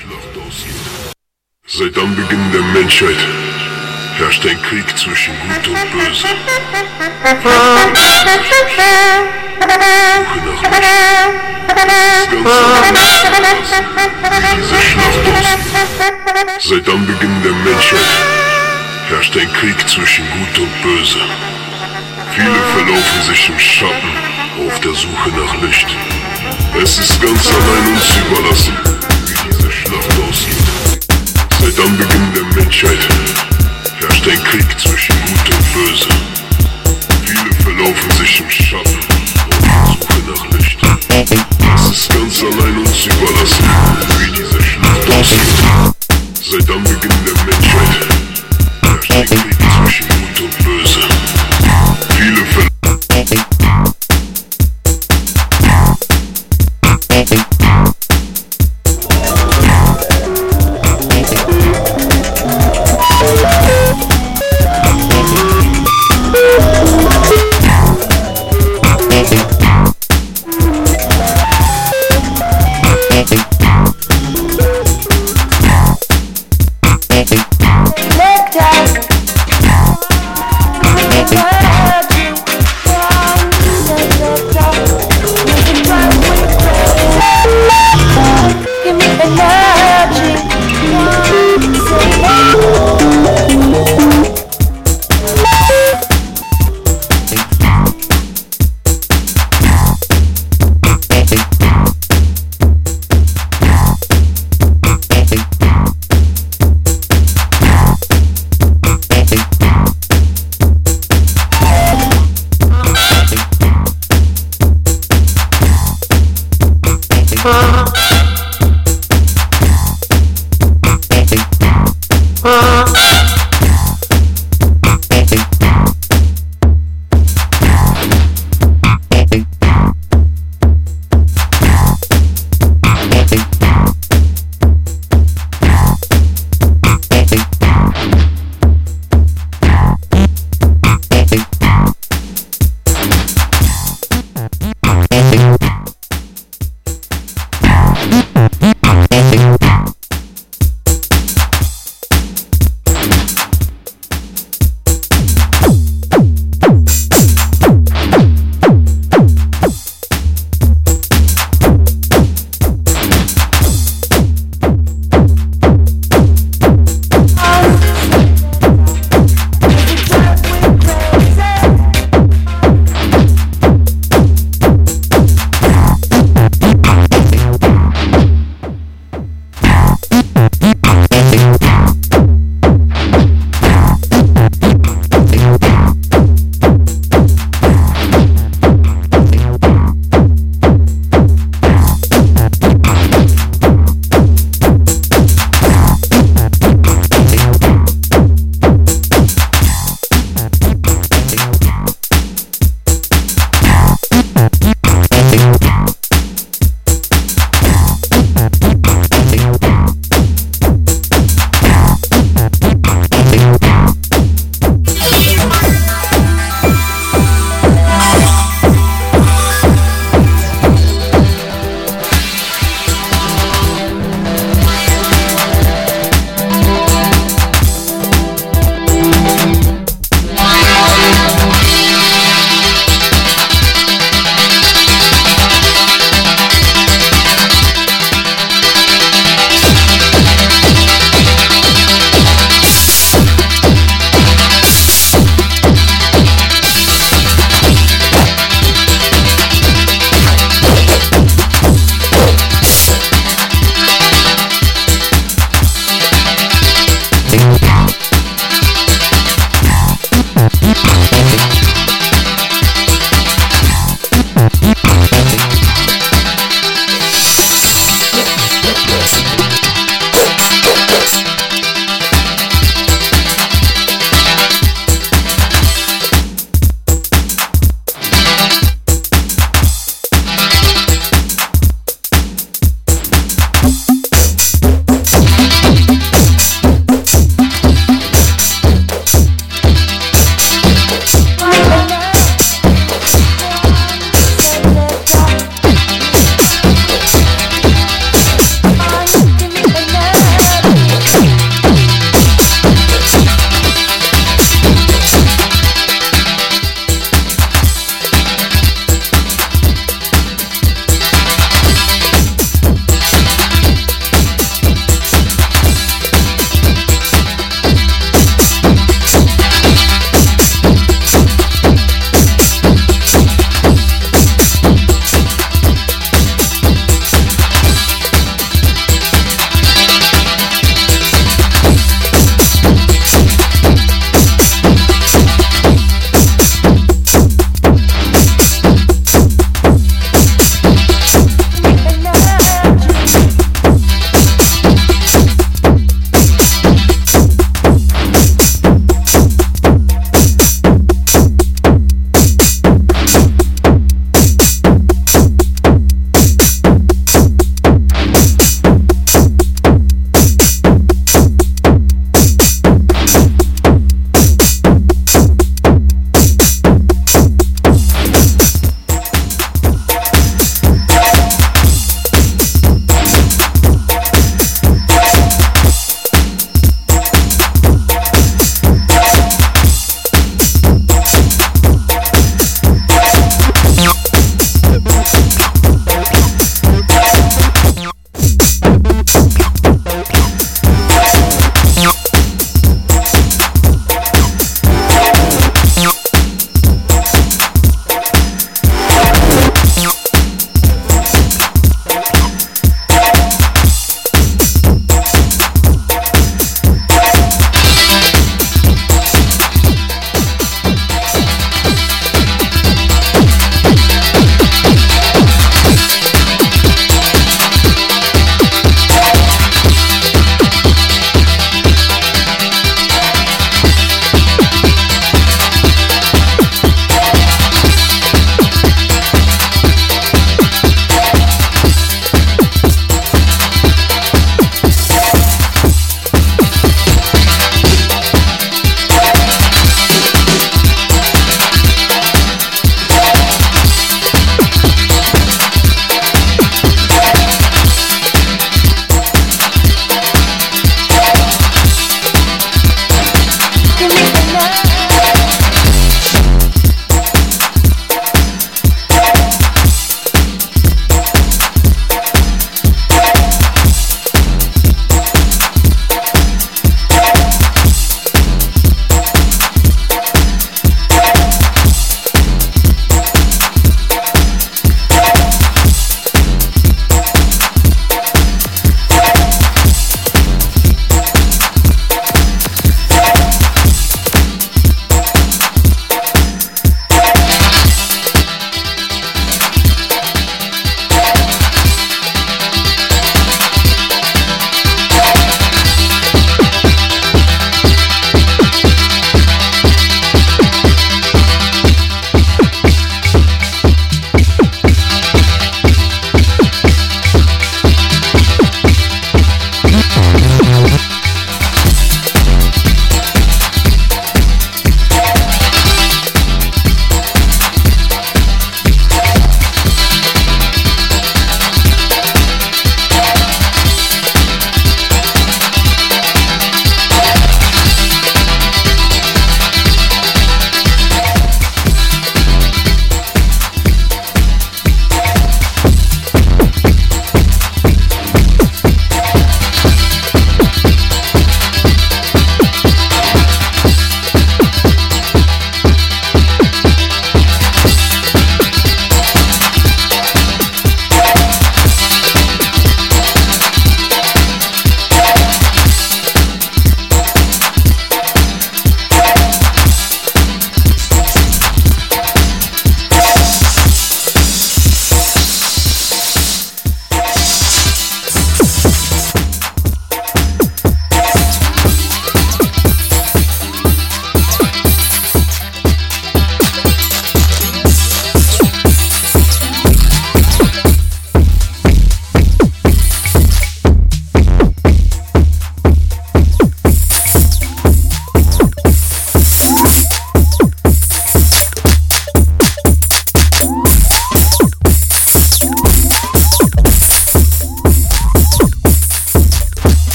Schlacht ausgeht. Seit Anbeginn der Menschheit herrscht ein Krieg zwischen Gut und Böse. Suche nach Licht. Wie diese Schlacht ausgeht. Seit Anbeginn der Menschheit herrscht ein Krieg zwischen Gut und Böse. Viele verlaufen sich im Schatten auf der Suche nach Licht. Es ist ganz allein uns überlassen, wie diese Schlacht ausgeht. Seit Anbeginn der Menschheit herrscht ein Krieg zwischen Gut und Böse. Viele verlaufen sich im Schatten der Suche nach Licht. Es ist ganz allein uns überlassen, wie diese Schlacht Anbeginn